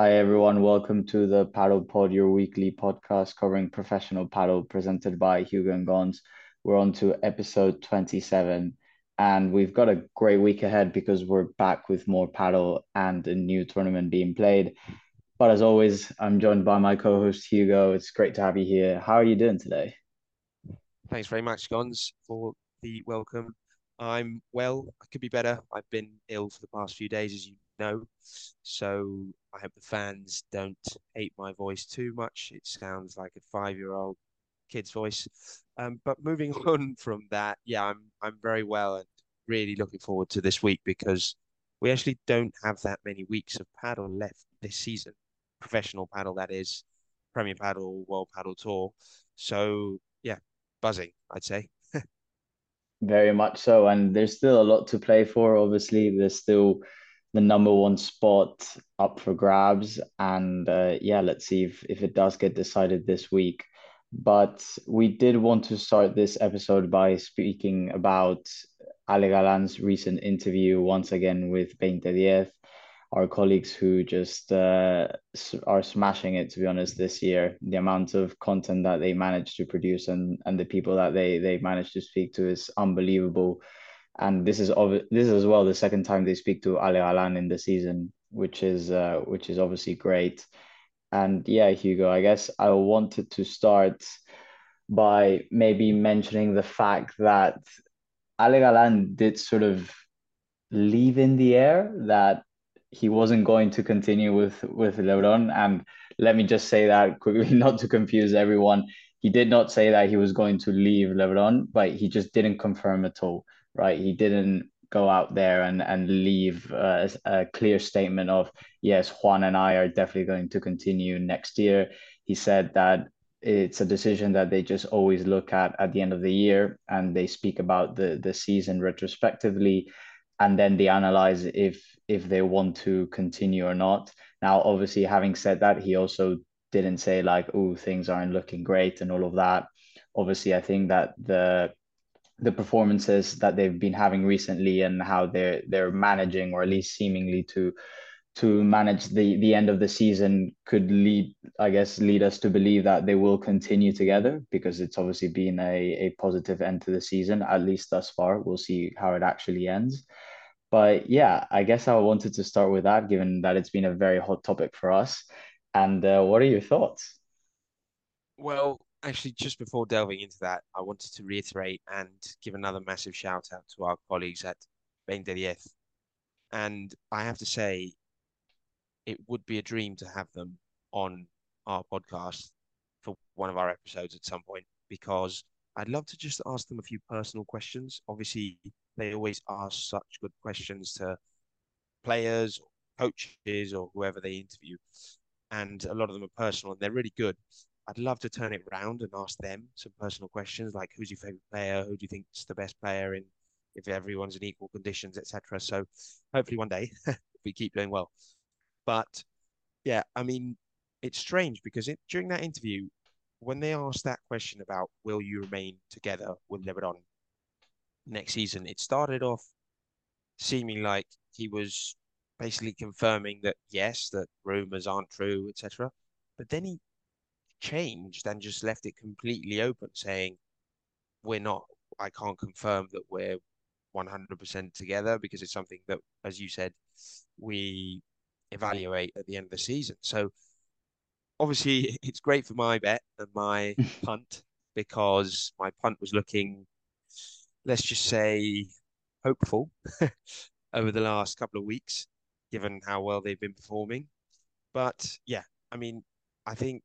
Hi everyone, welcome to the Padel Pod, your weekly podcast covering professional paddle presented by Hugo and Gons. We're on to episode 27 and we've got a great week ahead because we're back with more paddle and a new tournament being played. But as always, I'm joined by my co-host Hugo. It's great to have you here. How are you doing today? Thanks very much, Gons, for the welcome. I'm well. I could be better. I've been ill for the past few days, as you know. So I hope the fans don't hate my voice too much. It sounds like a five-year-old kid's voice. Um, but moving on from that, yeah, I'm I'm very well and really looking forward to this week because we actually don't have that many weeks of paddle left this season. Professional paddle, that is, Premier Padel, World Padel Tour. So yeah, buzzing, I'd say. Very much so. And there's still a lot to play for. Obviously, there's still the number one spot up for grabs. And uh, yeah, let's see if, if it does get decided this week. But we did want to start this episode by speaking about Ale Galan's recent interview once again with VeinteDiez our colleagues who just uh, are smashing it to be honest this year the amount of content that they manage to produce and and the people that they they manage to speak to is unbelievable and this is this is as well the second time they speak to Ale Galan in the season which is uh, which is obviously great and yeah Hugo I guess I wanted to start by maybe mentioning the fact that Ale Galan did sort of leave in the air that he wasn't going to continue with with Lebron. And let me just say that quickly, not to confuse everyone. He did not say that he was going to leave Lebron, but he just didn't confirm at all, right? He didn't go out there and and leave uh, a clear statement of yes, Juan and I are definitely going to continue next year. He said that it's a decision that they just always look at at the end of the year and they speak about the the season retrospectively and then they analyze if if they want to continue or not. Now, obviously, having said that, he also didn't say like, "Oh, things aren't looking great" and all of that. Obviously, I think that the the performances that they've been having recently and how they're they're managing or at least seemingly to to manage the the end of the season could lead i guess lead us to believe that they will continue together because it's obviously been a, a positive end to the season at least thus far we'll see how it actually ends but yeah, I guess I wanted to start with that, given that it's been a very hot topic for us. And uh, what are your thoughts? Well, actually, just before delving into that, I wanted to reiterate and give another massive shout out to our colleagues at VeinteDiez. And I have to say, it would be a dream to have them on our podcast for one of our episodes at some point because I'd love to just ask them a few personal questions. Obviously, they always ask such good questions to players, coaches, or whoever they interview. And a lot of them are personal and they're really good. I'd love to turn it around and ask them some personal questions like who's your favorite player? Who do you think is the best player in if everyone's in equal conditions, etc. So hopefully one day we keep doing well. But yeah, I mean, it's strange because it, during that interview, when they asked that question about will you remain together with Lebron next season, it started off seeming like he was basically confirming that yes, that rumors aren't true, etc. But then he changed and just left it completely open, saying we're not. I can't confirm that we're 100% together because it's something that, as you said, we evaluate at the end of the season. So obviously it's great for my bet and my punt because my punt was looking, let's just say, hopeful over the last couple of weeks, given how well they've been performing. But yeah, I mean, I think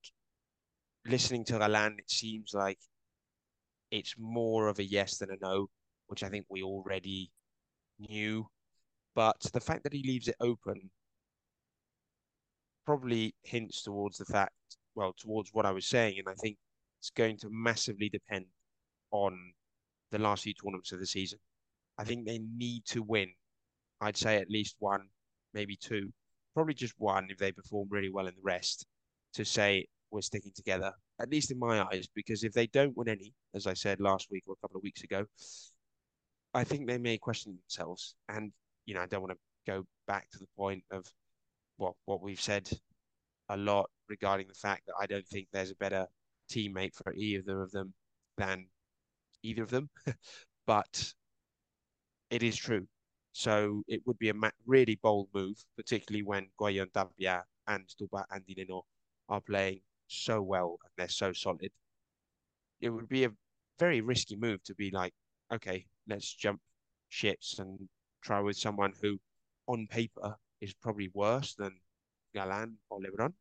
listening to Galan, it seems like it's more of a yes than a no, which I think we already knew. But the fact that he leaves it open probably hints towards the fact, well, towards what I was saying, and I think it's going to massively depend on the last few tournaments of the season. I think they need to win. I'd say at least one, maybe two, probably just one if they perform really well in the rest to say we're sticking together, at least in my eyes, because if they don't win any, as I said last week or a couple of weeks ago, I think they may question themselves. And, you know, I don't want to go back to the point of what what we've said a lot regarding the fact that I don't think there's a better teammate for either of them than either of them, but it is true. So it would be a really bold move, particularly when Guayan Tapia and Stupa and Di Nenno are playing so well and they're so solid. It would be a very risky move to be like, okay, let's jump ships and try with someone who, on paper, is probably worse than Galan or Lebron.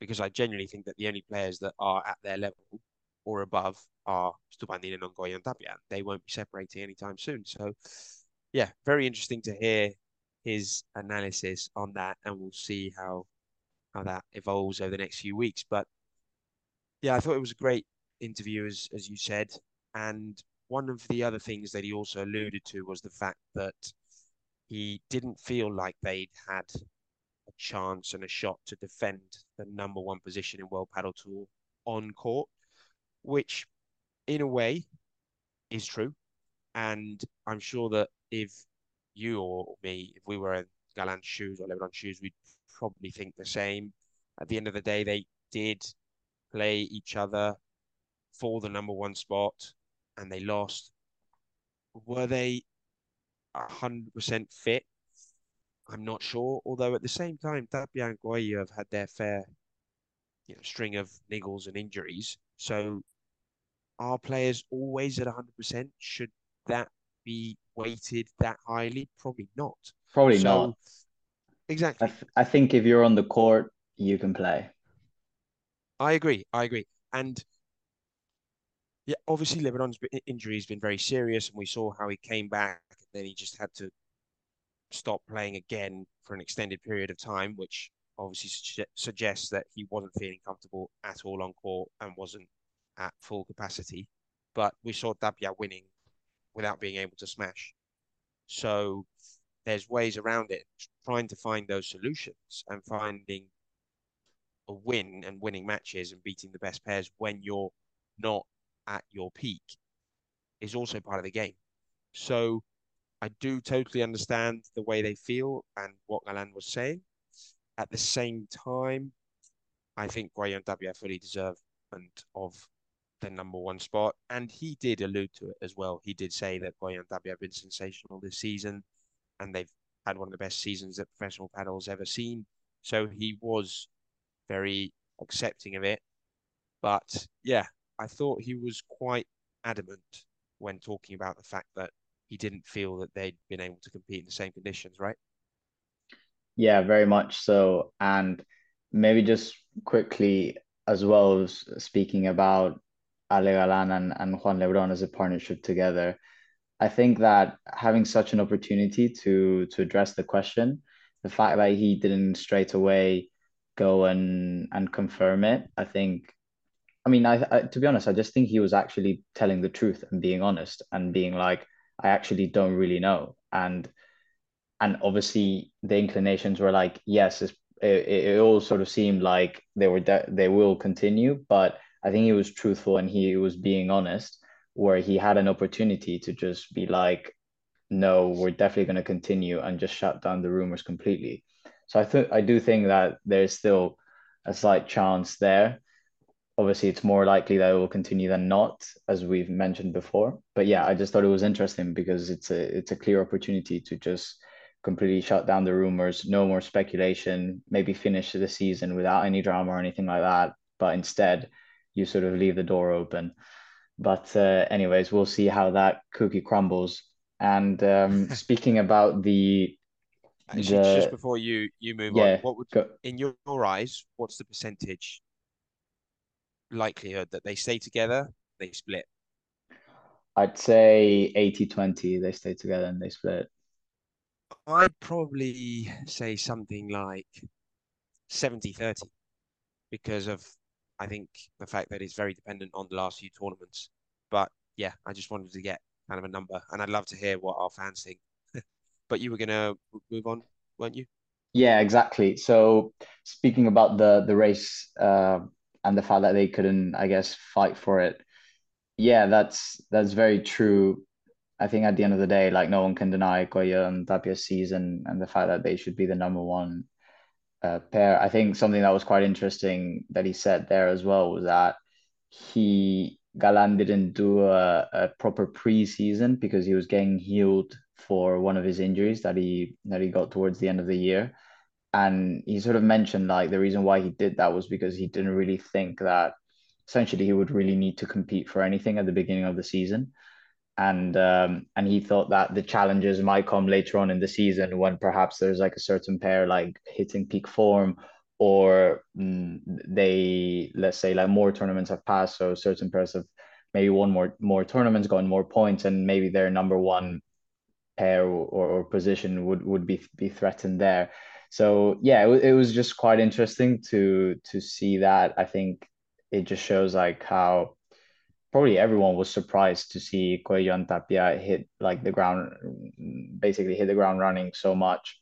Because I genuinely think that the only players that are at their level or above are Stupandin and Ongoy and Tapia. They won't be separating anytime soon. So, yeah, very interesting to hear his analysis on that, and we'll see how how that evolves over the next few weeks. But yeah, I thought it was a great interview, as as you said, and one of the other things that he also alluded to was the fact that he didn't feel like they'd had a chance and a shot to defend the number one position in World Padel Tour on court, which in a way is true. And I'm sure that if you or me, if we were in Galan's shoes or Lebron's shoes, we'd probably think the same. At the end of the day, they did play each other for the number one spot and they lost. Were they 100% fit? I'm not sure. Although at the same time, Tapia and Coello have had their fair you know, string of niggles and injuries. So are players always at 100%? Should that be weighted that highly? Probably not. Probably so, not. Exactly. I, th- I think if you're on the court, you can play. I agree. I agree. And yeah, obviously Lebron's injury has been very serious, and we saw how he came back. And then he just had to stop playing again for an extended period of time, which obviously su- suggests that he wasn't feeling comfortable at all on court and wasn't at full capacity. But we saw Tapia winning without being able to smash. So there's ways around it, trying to find those solutions and finding a win and winning matches and beating the best pairs when you're not at your peak is also part of the game. So I do totally understand the way they feel and what Galan was saying. At the same time, I think Guayan Tapia fully deserve and of the number one spot. And he did allude to it as well. He did say that Guayan Tapia have been sensational this season and they've had one of the best seasons that professional paddle's ever seen. So he was very accepting of it. But yeah, I thought he was quite adamant when talking about the fact that he didn't feel that they'd been able to compete in the same conditions, right? Yeah, very much so. And maybe just quickly as well as speaking about Ale Galan and, and Juan Lebron as a partnership together. I think that having such an opportunity to to address the question, the fact that he didn't straight away go and and confirm it, I think I mean, I, I, to be honest, I just think he was actually telling the truth and being honest and being like, I actually don't really know. And and obviously the inclinations were like, yes, it, it, all sort of seemed like they were de- they will continue, but I think he was truthful and he was being honest, where he had an opportunity to just be like, no, we're definitely going to continue and just shut down the rumors completely. So I think I do think that there's still a slight chance there obviously it's more likely that it will continue than not, as we've mentioned before. But yeah, I just thought it was interesting because it's a it's a clear opportunity to just completely shut down the rumors, no more speculation, maybe finish the season without any drama or anything like that. But instead, you sort of leave the door open. But uh, anyways, we'll see how that cookie crumbles. And um, speaking about the Actually, the, just before you you move yeah, on, what would go, in your, your eyes, what's the percentage likelihood that they stay together, they split? I'd say 80 20, they stay together and they split. I'd probably say something like 70 30 because of, I think, the fact that it's very dependent on the last few tournaments. But yeah, I just wanted to get kind of a number and I'd love to hear what our fans think. but you were to move on, weren't you? Yeah, exactly. So speaking about the the race uh, and the fact that they couldn't, I guess, fight for it. Yeah, that's that's very true. I think at the end of the day, like no one can deny Coello and Tapia's season and the fact that they should be the number one uh, pair. I think something that was quite interesting that he said there as well was that he Galan didn't do a, a proper preseason because he was getting healed for one of his injuries that he that he got towards the end of the year. And he sort of mentioned like the reason why he did that was because he didn't really think that essentially he would really need to compete for anything at the beginning of the season and um, and he thought that the challenges might come later on in the season when perhaps there's like a certain pair like hitting peak form or mm, they let's say like more tournaments have passed so certain pairs have maybe won more more tournaments gotten more points and maybe their number one pair or, or position would would be be threatened there. So yeah it, it was just quite interesting to to see that. I think it just shows like how probably everyone was surprised to see Coello and Tapia hit like the ground, basically hit the ground running so much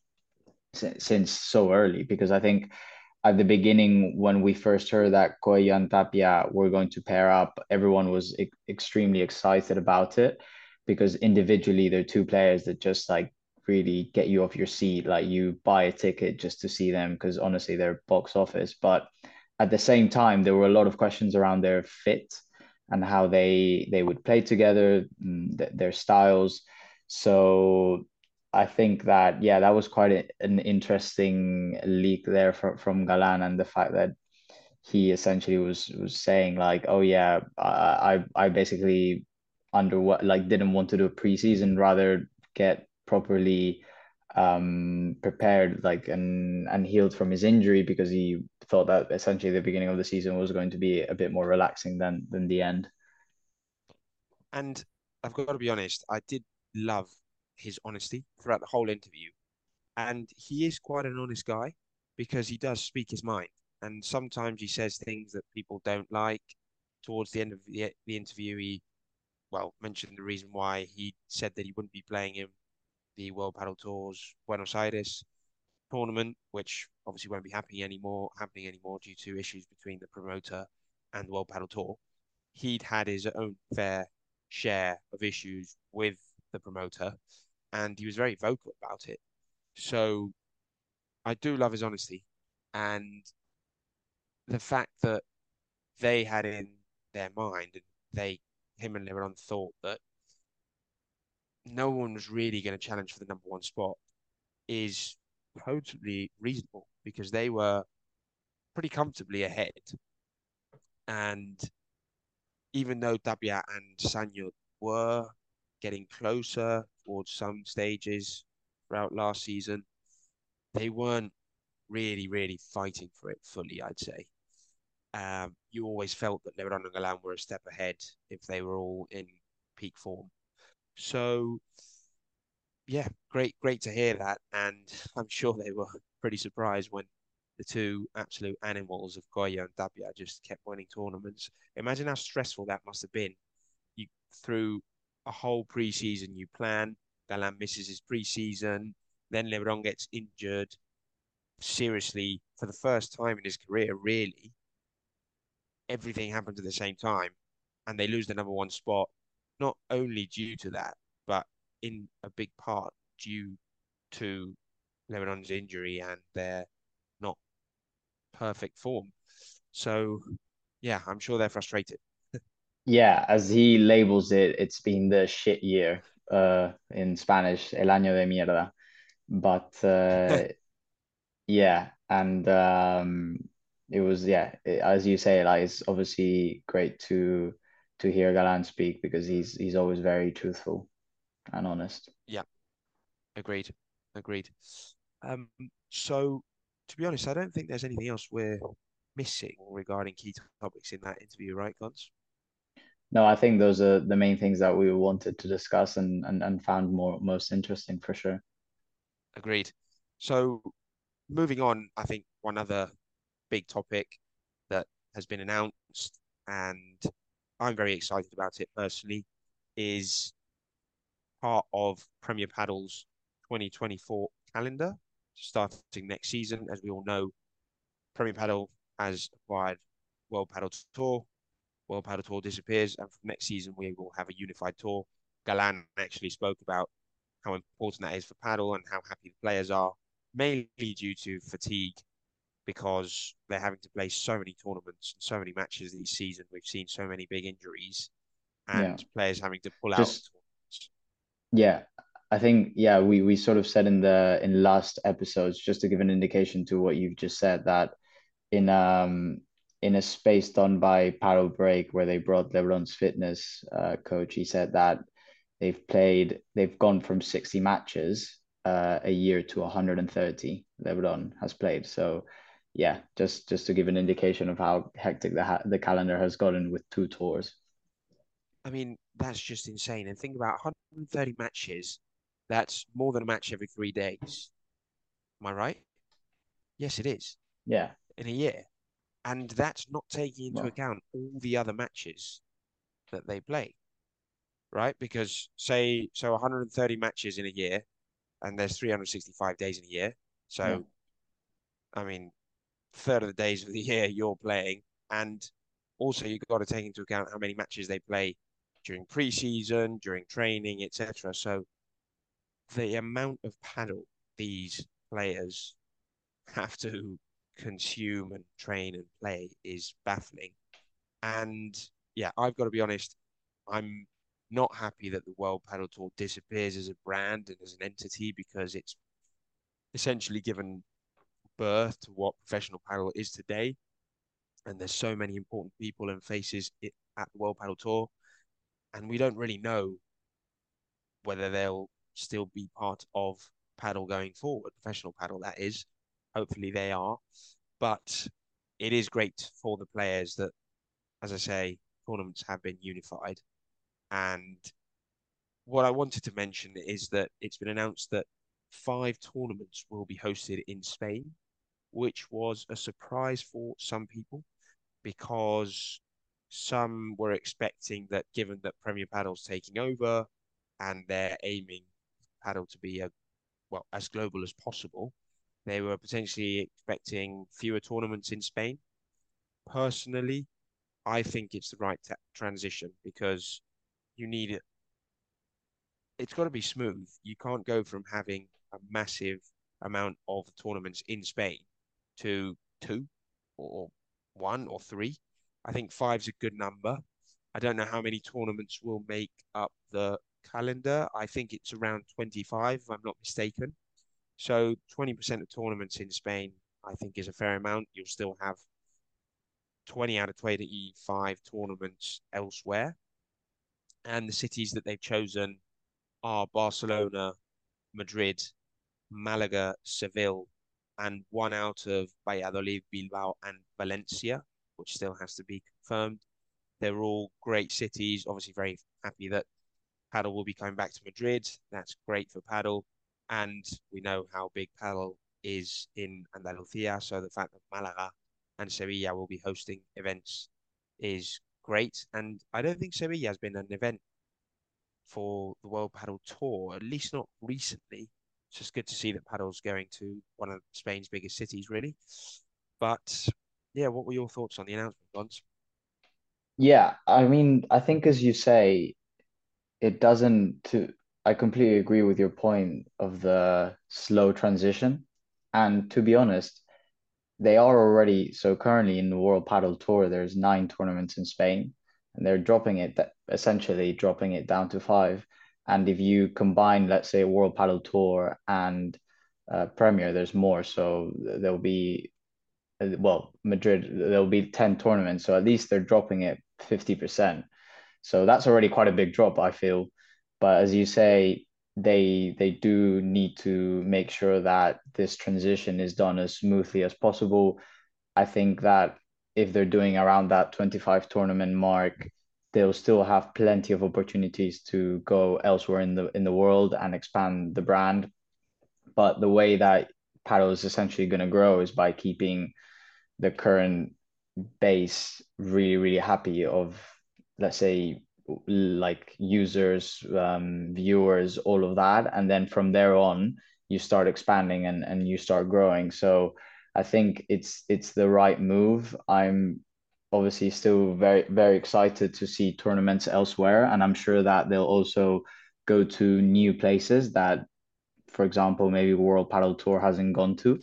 since, since so early. Because I think at the beginning, when we first heard that Coello and Tapia were going to pair up, everyone was e- extremely excited about it because individually they're two players that just like really get you off your seat. Like you buy a ticket just to see them because honestly they're box office. But at the same time, there were a lot of questions around their fit and how they they would play together, mm, th- their styles. So I think that yeah, that was quite a, an interesting leak there from from Galan, and the fact that he essentially was was saying like, oh yeah, I I, I basically under what like didn't want to do a preseason, rather get properly um prepared like and and healed from his injury because he thought that essentially the beginning of the season was going to be a bit more relaxing than than the end. And I've got to be honest, I did love his honesty throughout the whole interview. And he is quite an honest guy because he does speak his mind. And sometimes he says things that people don't like. Towards the end of the, the interview, he, well, mentioned the reason why he said that he wouldn't be playing in the World Padel Tour's Buenos Aires tournament, which obviously won't be happening anymore, happening anymore due to issues between the promoter and the World Padel Tour. He'd had his own fair share of issues with the promoter, and he was very vocal about it. So I do love his honesty, and the fact that they had in their mind, and they, him and Lebron thought that no one was really going to challenge for the number one spot is totally reasonable because they were pretty comfortably ahead. And even though Tapia and Sanyo were getting closer towards some stages throughout last season, they weren't really, really fighting for it fully, I'd say. Um, you always felt that Lebron and Galan were a step ahead if they were all in peak form. So, yeah, great, great to hear that. And I'm sure they were pretty surprised when the two absolute animals of Coello and Tapia just kept winning tournaments. Imagine how stressful that must have been. You through a whole preseason, you plan. Galan misses his preseason, then Lebron gets injured. Seriously, for the first time in his career, really, everything happens at the same time, and they lose the number one spot. Not only due to that, but in a big part due to Lebron's injury and their not perfect form. So, yeah, I'm sure they're frustrated. Yeah, as he labels it, it's been the shit year uh, in Spanish, el año de mierda. But uh, yeah, and um, it was yeah, it, as you say, like it's obviously great to to hear Galan speak because he's he's always very truthful and honest. Yeah, agreed, agreed. Um, so to be honest, I don't think there's anything else we're missing regarding key topics in that interview, right, Gons? No, I think those are the main things that we wanted to discuss and and, and found more most interesting for sure. Agreed. So moving on, I think one other big topic that has been announced, and I'm very excited about it personally, is part of Premier Padel's 2024 calendar starting next season. As we all know, Premier Padel has acquired World Padel Tour. World Padel Tour disappears, and from next season we will have a unified tour. Galan actually spoke about how important that is for paddle and how happy the players are, mainly due to fatigue because they're having to play so many tournaments and so many matches this season. We've seen so many big injuries and Yeah. players having to pull out Just. Yeah, I think yeah, we we sort of said in the in last episodes, just to give an indication to what you've just said, that in um in a space done by Paddle Break where they brought LeBron's fitness uh, coach, he said that they've played they've gone from 60 matches uh, a year to 130 LeBron has played. So yeah, just just to give an indication of how hectic the ha the calendar has gotten with two tours. I mean, that's just insane. And think about 130 matches. That's more than a match every three days. Am I right? Yes, it is Yeah. in a year. And that's not taking into Well, account all the other matches that they play, right? Because say, so 130 matches in a year, and there's 365 days in a year. So, I mean, third of the days of the year you're playing, and also you've got to take into account how many matches they play during preseason, during training, etc. So the amount of paddle these players have to consume and train and play is baffling. And yeah, I've got to be honest, I'm not happy that the World Padel Tour disappears as a brand and as an entity because it's essentially given birth to what professional paddle is today. And there's so many important people and faces at the World Padel Tour, and we don't really know whether they'll still be part of paddle going forward, professional paddle, that is. Hopefully they are. But it is great for the players that, as I say, tournaments have been unified. And what I wanted to mention is that it's been announced that five tournaments will be hosted in Spain, which was a surprise for some people because some were expecting that given that Premier Padel's taking over and they're aiming paddle to be a well as global as possible, they were potentially expecting fewer tournaments in Spain. Personally, I think it's the right transition because you need it. It's got to be smooth. You can't go from having a massive amount of tournaments in Spain to two or one or three. I think five's a good number. I don't know how many tournaments will make up the calendar. I think it's around 25, if I'm not mistaken. So 20% of tournaments in Spain, I think, is a fair amount. You'll still have 20 out of 25 tournaments elsewhere. And the cities that they've chosen are Barcelona, Madrid, Malaga, Seville, and one out of Valladolid, Bilbao, and Valencia, which still has to be confirmed. They're all great cities. Obviously, very happy that paddle will be coming back to Madrid. That's great for paddle. And we know how big paddle is in Andalusia. So the fact that Malaga and Sevilla will be hosting events is great. And I don't think Sevilla has been an event for the World Padel Tour, at least not recently. It's just good to see that paddle's going to one of Spain's biggest cities, really. But yeah, what were your thoughts on the announcement, Gons? Yeah, I mean, I think as you say, it doesn't to I completely agree with your point of the slow transition. And to be honest, they are already so currently in the World Padel Tour, there's nine tournaments in Spain, and they're dropping it essentially dropping it down to five. And if you combine, let's say, World Padel Tour and uh, Premier, there's more. So there'll be, well, Madrid, there'll be 10 tournaments. So at least they're dropping it 50%. So that's already quite a big drop, I feel. But as you say, they they do need to make sure that this transition is done as smoothly as possible. I think that if they're doing around that 25 tournament mark, they'll still have plenty of opportunities to go elsewhere in the in the world and expand the brand. But the way that paddle is essentially going to grow is by keeping the current base really really happy of let's say like users um, viewers all of that. And then from there on you start expanding and, and you start growing. So i think it's it's the right move. I'm obviously still very very excited to see tournaments elsewhere. And i'm sure that they'll also go to new places that for example maybe world paddle tour hasn't gone to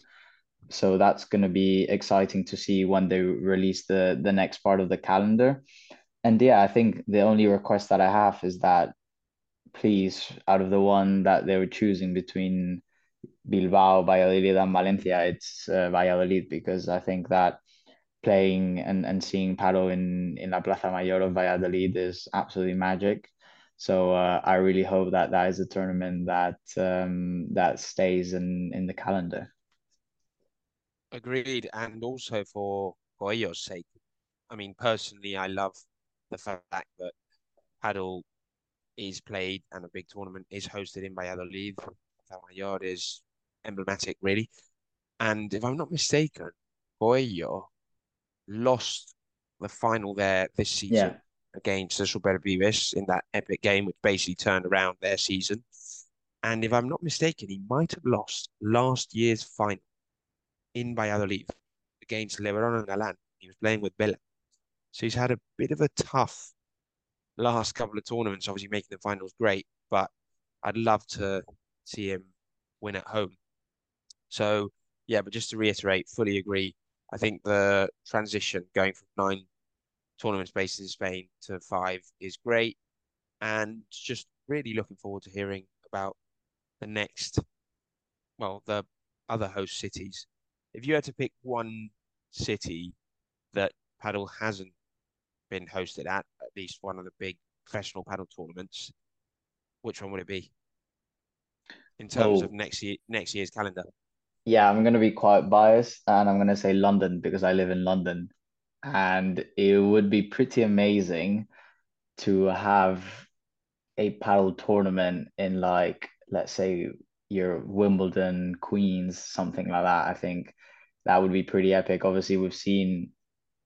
so that's going to be exciting to see when they release the the next part of the calendar. And yeah, I think the only request that I have is that please, out of the one that they were choosing between Bilbao, Valladolid, and Valencia, it's uh, Valladolid because I think that playing and, and seeing Padel in, in La Plaza Mayor of Valladolid is absolutely magic. So uh, I really hope that that is a tournament that um, that stays in, in the calendar. Agreed, and also for Coello's sake. I mean, personally, I love the fact that Padel is played and a big tournament is hosted in Valladolid. Mayor is emblematic, really. And if I'm not mistaken, Coello lost the final there this season yeah. against the Superpibes in that epic game, which basically turned around their season. And if I'm not mistaken, he might have lost last year's final in Valladolid against Lebron and Galán. He was playing with Bela. So he's had a bit of a tough last couple of tournaments. Obviously, making the finals great, but I'd love to see him win at home. So, yeah, but just to reiterate, fully agree. I think the transition going from nine tournaments based in Spain to five is great. And just really looking forward to hearing about the next, well, the other host cities. If you had to pick one city that paddle hasn't been hosted at, at least one of the big professional paddle tournaments, which one would it be in terms oh. of next year next year's calendar? Yeah, I'm going to be quite biased and I'm going to say London because I live in London. And it would be pretty amazing to have a paddle tournament in like, let's say, your Wimbledon, Queens, something like that. I think that would be pretty epic. Obviously, we've seen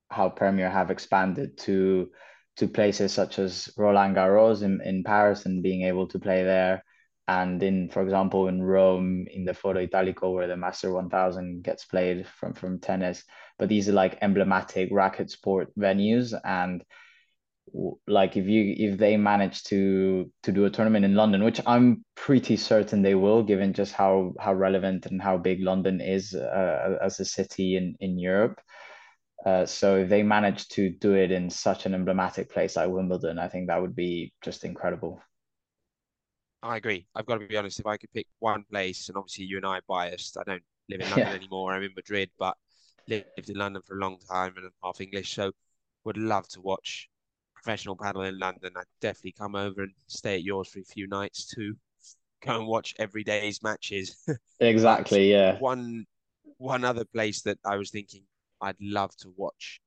how Premier have expanded to to places such as Roland Garros in, in Paris and being able to play there. And in, for example, in Rome, in the Foro Italico, where the Master 1000 gets played from, from tennis. But these are like emblematic racket sport venues. And like if you if they manage to to do a tournament in London, which I'm pretty certain they will, given just how how relevant and how big London is uh, as a city in in Europe, uh, so if they manage to do it in such an emblematic place like Wimbledon, I think that would be just incredible. I agree. I've got to be honest. If I could pick one place, and obviously you and I are biased, I don't live in London yeah. anymore. I'm in Madrid, but lived in London for a long time and I'm half English, so would love to watch professional Padel in London. I'd definitely come over and stay at yours for a few nights to go and watch every day's matches. exactly. yeah. One one other place that I was thinking I'd love to watch.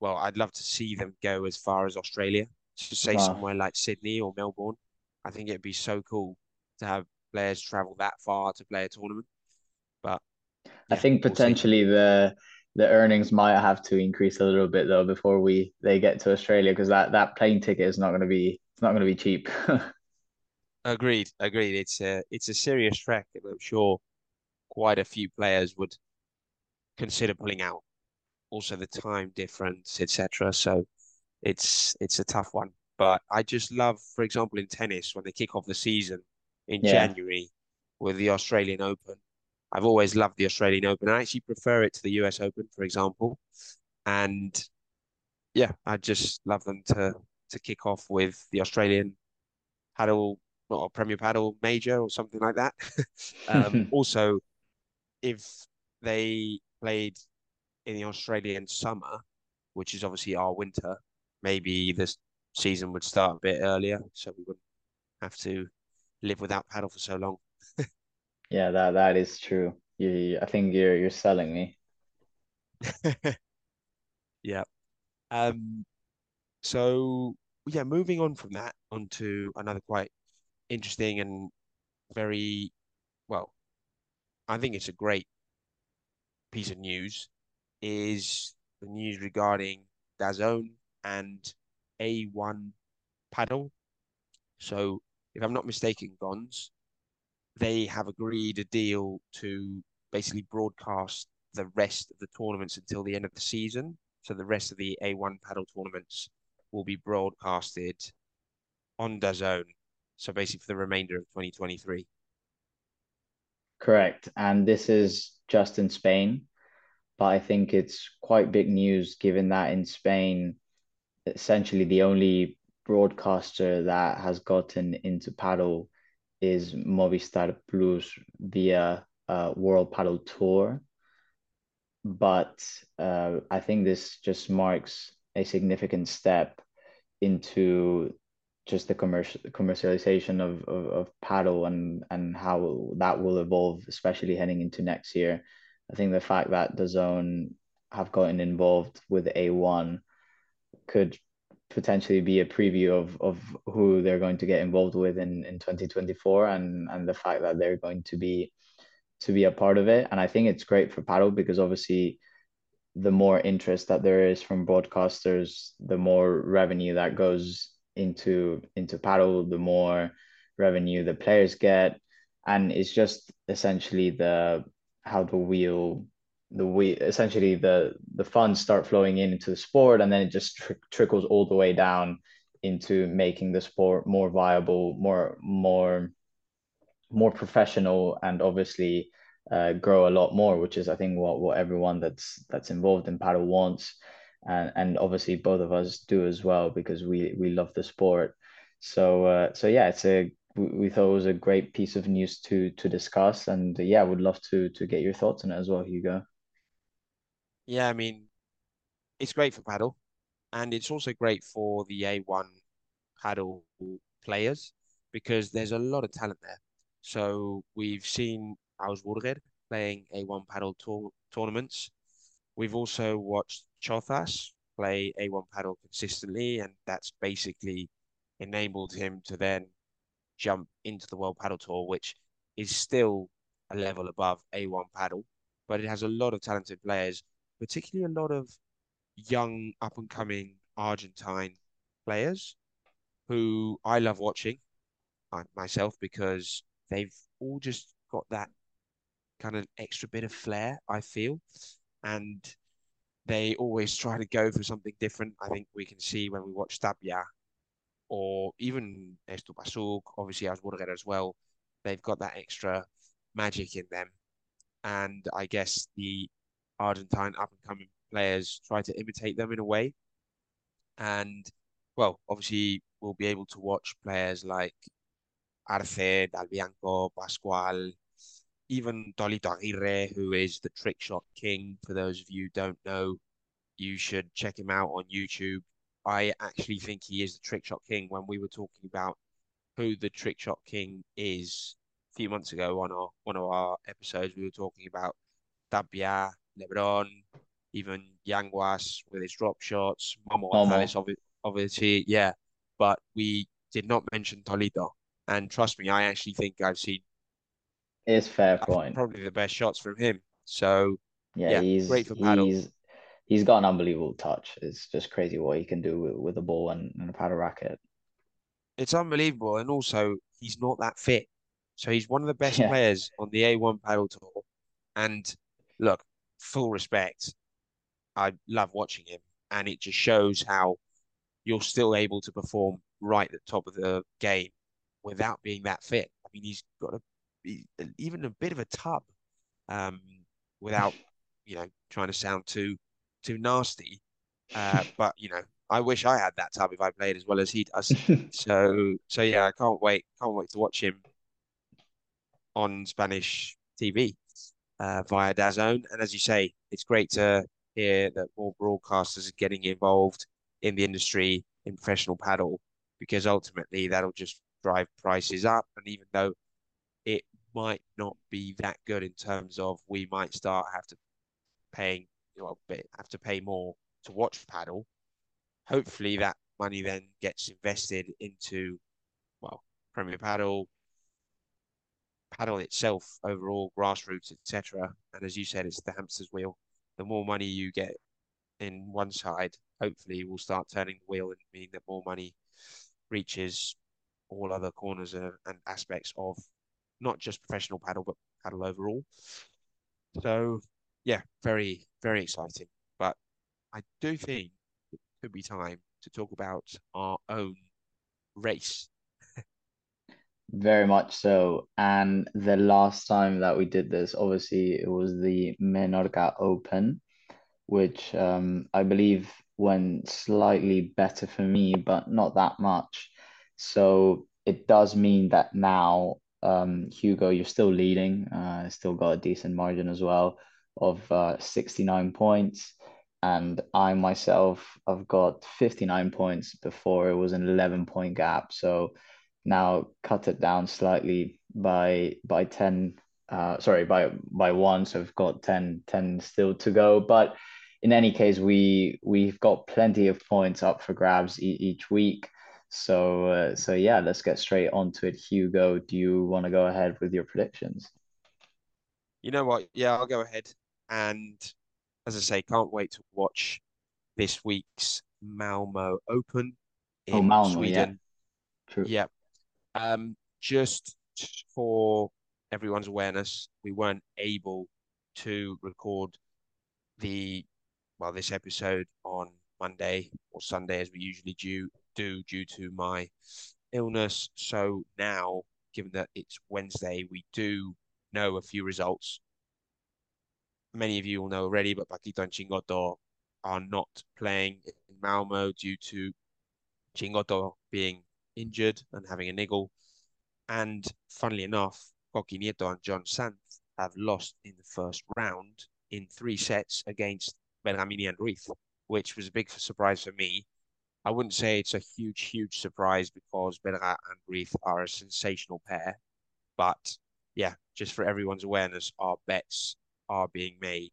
Well, I'd love to see them go as far as Australia, to say wow. somewhere like Sydney or Melbourne. I think it'd be so cool to have players travel that far to play a tournament. But yeah, I think potentially we'll the the earnings might have to increase a little bit though before we they get to Australia because that that plane ticket is not going to be it's not going to be cheap. agreed, agreed. It's a it's a serious trek, and I'm sure quite a few players would consider pulling out also the time difference, etc. So it's it's a tough one. But I just love, for example, in tennis when they kick off the season in yeah. January with the Australian Open. I've always loved the Australian Open. I actually prefer it to the US Open, for example. And yeah, I just love them to to kick off with the Australian paddle or Premier Padel Major or something like that. um, also, if they played in the Australian summer, which is obviously our winter, maybe this season would start a bit earlier, so we wouldn't have to live without paddle for so long. Yeah, that that is true. You, I think you're you're selling me. yeah. Um. So yeah, moving on from that onto another quite interesting and very well. I think it's a great piece of news is the news regarding DAZN and A1 paddle. So, if I'm not mistaken, Gons, they have agreed a deal to basically broadcast the rest of the tournaments until the end of the season. So the rest of the A1 paddle tournaments will be broadcasted on DAZN. So basically for the remainder of 2023. correct. And this is just in Spain, but I think it's quite big news given that in Spain, essentially the only broadcaster that has gotten into paddle is Movistar Plus via uh, World Padel Tour. But uh, I think this just marks a significant step into just the commercial commercialization of, of, of paddle and and how that will evolve, especially heading into next year. I think the fact that DAZN have gotten involved with A1 could potentially be a preview of of who they're going to get involved with in in 2024 and and the fact that they're going to be to be a part of it. And I think it's great for paddle because obviously the more interest that there is from broadcasters the more revenue that goes into into paddle the more revenue the players get. And it's just essentially the how the wheel the we essentially the the funds start flowing in into the sport and then it just tr- trickles all the way down into making the sport more viable more more more professional and obviously uh, grow a lot more which is i think what what everyone that's that's involved in paddle wants. And and obviously both of us do as well because we we love the sport. So uh, so yeah it's a we thought it was a great piece of news to to discuss. And yeah I would love to to get your thoughts on it as well hugo Yeah, I mean, it's great for paddle, and it's also great for the A1 paddle players because there's a lot of talent there. So we've seen Augsburger playing A1 paddle tour tournaments. We've also watched Chozas play A1 paddle consistently, and that's basically enabled him to then jump into the World Padel Tour, which is still a level above A1 paddle, but it has a lot of talented players particularly a lot of young up and coming Argentine players who I love watching uh, myself because they've all just got that kind of extra bit of flair, I feel. And they always try to go for something different. I think we can see when we watch Tapia or even Néstor Bassuk, obviously Augsburger as well. They've got that extra magic in them. And I guess the Argentine up and coming players try to imitate them in a way. And well, obviously we'll be able to watch players like Arce, Dal Bianco, Pascual, even Tolito Aguirre, who is the trick shot king. For those of you don't know, you should check him out on YouTube. I actually think he is the trick shot king. When we were talking about who the trick shot king is a few months ago on our one of our episodes, we were talking about Tapia, LeBron, even Yanguas with his drop shots, Momo Gonzalez, obviously, yeah. But we did not mention Tolito. And trust me, I actually think I've seen it's fair point. Probably the best shots from him. So yeah, yeah he's great for paddle. He's, he's got an unbelievable touch. It's just crazy what he can do with, with a ball and, and a paddle racket. It's unbelievable, and also he's not that fit. So he's one of the best yeah. players on the A1 paddle tour. And look, full respect. I love watching him, and it just shows how you're still able to perform right at the top of the game without being that fit. I mean, he's got a even a bit of a tub, um, without you know trying to sound too too nasty. Uh, but you know, I wish I had that tub if I played as well as he does. so so yeah, I can't wait can't wait to watch him on Spanish TV uh, via DAZN. And as you say, it's great to hear that more broadcasters are getting involved in the industry in professional paddle because ultimately that'll just drive prices up. And even though it might not be that good in terms of we might start have to paying know have to pay more to watch paddle. Hopefully that money then gets invested into well Premier Padel, paddle itself overall, grassroots, etc. And as you said, it's the hamster's wheel. The more money you get in one side, hopefully, will start turning the wheel and mean that more money reaches all other corners and, and aspects of not just professional paddle, but paddle overall. So, yeah, very, very exciting. But I do think it could be time to talk about our own race Very much so. And the last time that we did this, obviously, it was the Menorca Open, which um, I believe went slightly better for me, but not that much. So it does mean that now, um, Hugo, you're still leading. Uh, still got a decent margin as well of uh, 69 points. And I myself, I've got 59 points before it was an 11 point gap. So now cut it down slightly by by 10 uh sorry by by one so we've got 10 10 still to go but in any case we we've got plenty of points up for grabs e each week so uh, so yeah let's get straight onto it hugo do you want to go ahead with your predictions You know what? Yeah, I'll go ahead. And as I say, can't wait to watch this week's Malmo Open oh in malmo yeah Sweden. true Yeah. Um, just for everyone's awareness, we weren't able to record the well this episode on Monday or Sunday as we usually do do due to my illness. So now, given that it's Wednesday, we do know a few results. Many of you will know already, but Paquito and Chingoto are not playing in Malmo due to Chingoto being injured and having a niggle. And funnily enough, Coqui Nieto and Jon Sanz have lost in the first round in three sets against Bergamini and Ruiz, which was a big surprise for me. I wouldn't say it's a huge, huge surprise because Berga and Ruiz are a sensational pair. But yeah, just for everyone's awareness, our bets are being made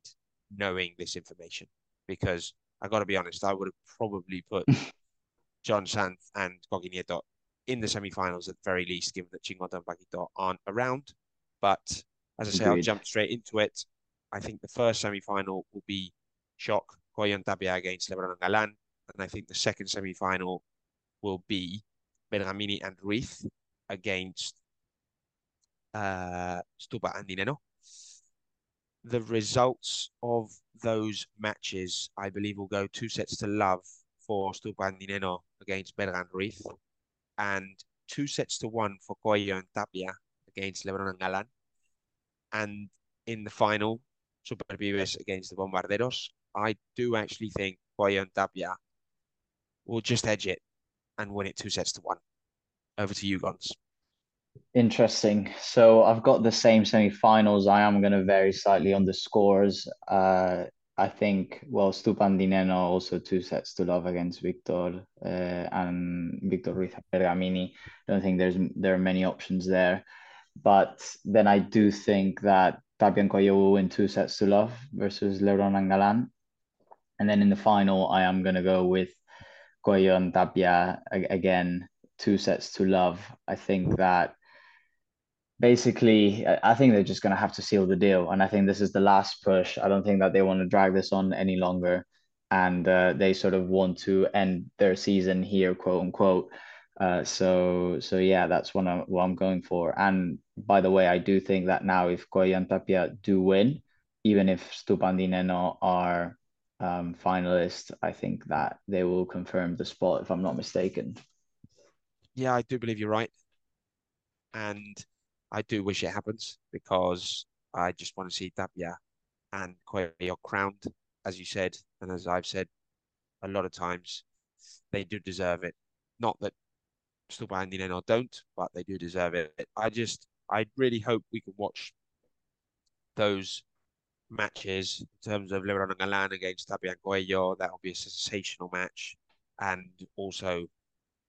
knowing this information. Because I got to be honest, I would have probably put Jon Sanz and Coqui Nieto in the semi-finals at the very least, given that and Paquito aren't around. But as I say, I'll jump straight into it. I think the first semi-final will be shock Coello Tapia against Lebron and Galan, and I think the second semi-final will be Bergamini and Ruiz against uh, Stupa and Di Nenno. The results of those matches, I believe, will go two sets to love for Stupa and Di Nenno against Berga and Ruiz, and two sets to one for Coello and Tapia against Lebron and Galan. And in the final, Superpibes against the Bombarderos, I do actually think Coello and Tapia will just edge it and win it two sets to one. Over to you, Gons. Interesting. So I've got the same semi-finals. I am going to vary slightly on the scores. Uh, I think, well, Stupa and Di Nenno also two sets to love against Victor uh, and Victor Ruiz Bergamini. Don't think there's there are many options there. But then I do think that Tapia and Coello will win two sets to love versus Lebron and Galan. And then in the final, I am going to go with Coello and Tapia again, two sets to love. I think that basically, I think they're just going to have to seal the deal. And I think this is the last push. I don't think that they want to drag this on any longer. And uh, they sort of want to end their season here, quote unquote. Uh, so, so yeah, that's what I'm, what I'm going for. And by the way, I do think that now if Coello and Tapia do win, even if Stupa and Di Nenno are um, finalists, I think that they will confirm the spot, if I'm not mistaken. Yeah, I do believe you're right. And I do wish it happens because I just want to see Tapia and Coello crowned, as you said, and as I've said a lot of times, they do deserve it. Not that Stupa and Di Nenno don't, but they do deserve it. I just, I really hope we can watch those matches in terms of and Galan against Tapia and Coello. That will be a sensational match. And also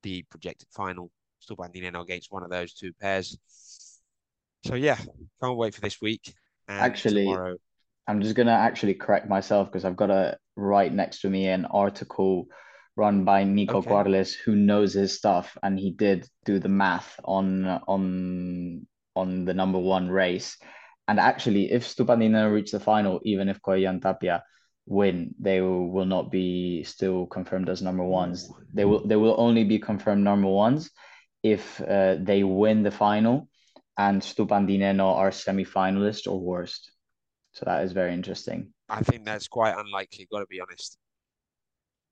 the projected final, Stupa and Di Nenno against one of those two pairs. So yeah, can't wait for this week and Actually, tomorrow. I'm just gonna actually correct myself because I've got a right next to me an article run by Nico Okay. Quarles who knows his stuff and he did do the math on on on the number one race. And actually, if Stupa and Di Nenno reach the final, even if and Tapia win, they will, will not be still confirmed as number ones. They will they will only be confirmed number ones if uh, they win the final and Stupa and Di Nenno are semi-finalists or worst. So that is very interesting. I think that's quite unlikely, got to be honest.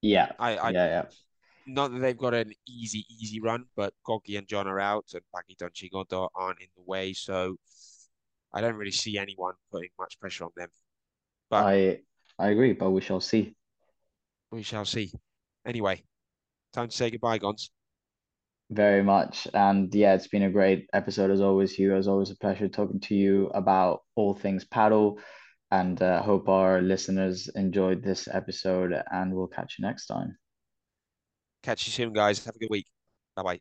Yeah, I, I yeah, yeah. not that they've got an easy, easy run, but Coqui and Jon are out, and Paki Chingoto aren't in the way, so I don't really see anyone putting much pressure on them. But I I agree, but we shall see. We shall see. Anyway, time to say goodbye, Gons. Very much. And yeah, it's been a great episode as always, Hugh. It's always a pleasure talking to you about all things padel. And uh, hope our listeners enjoyed this episode. And we'll catch you next time. Catch you soon, guys. Have a good week. Bye bye.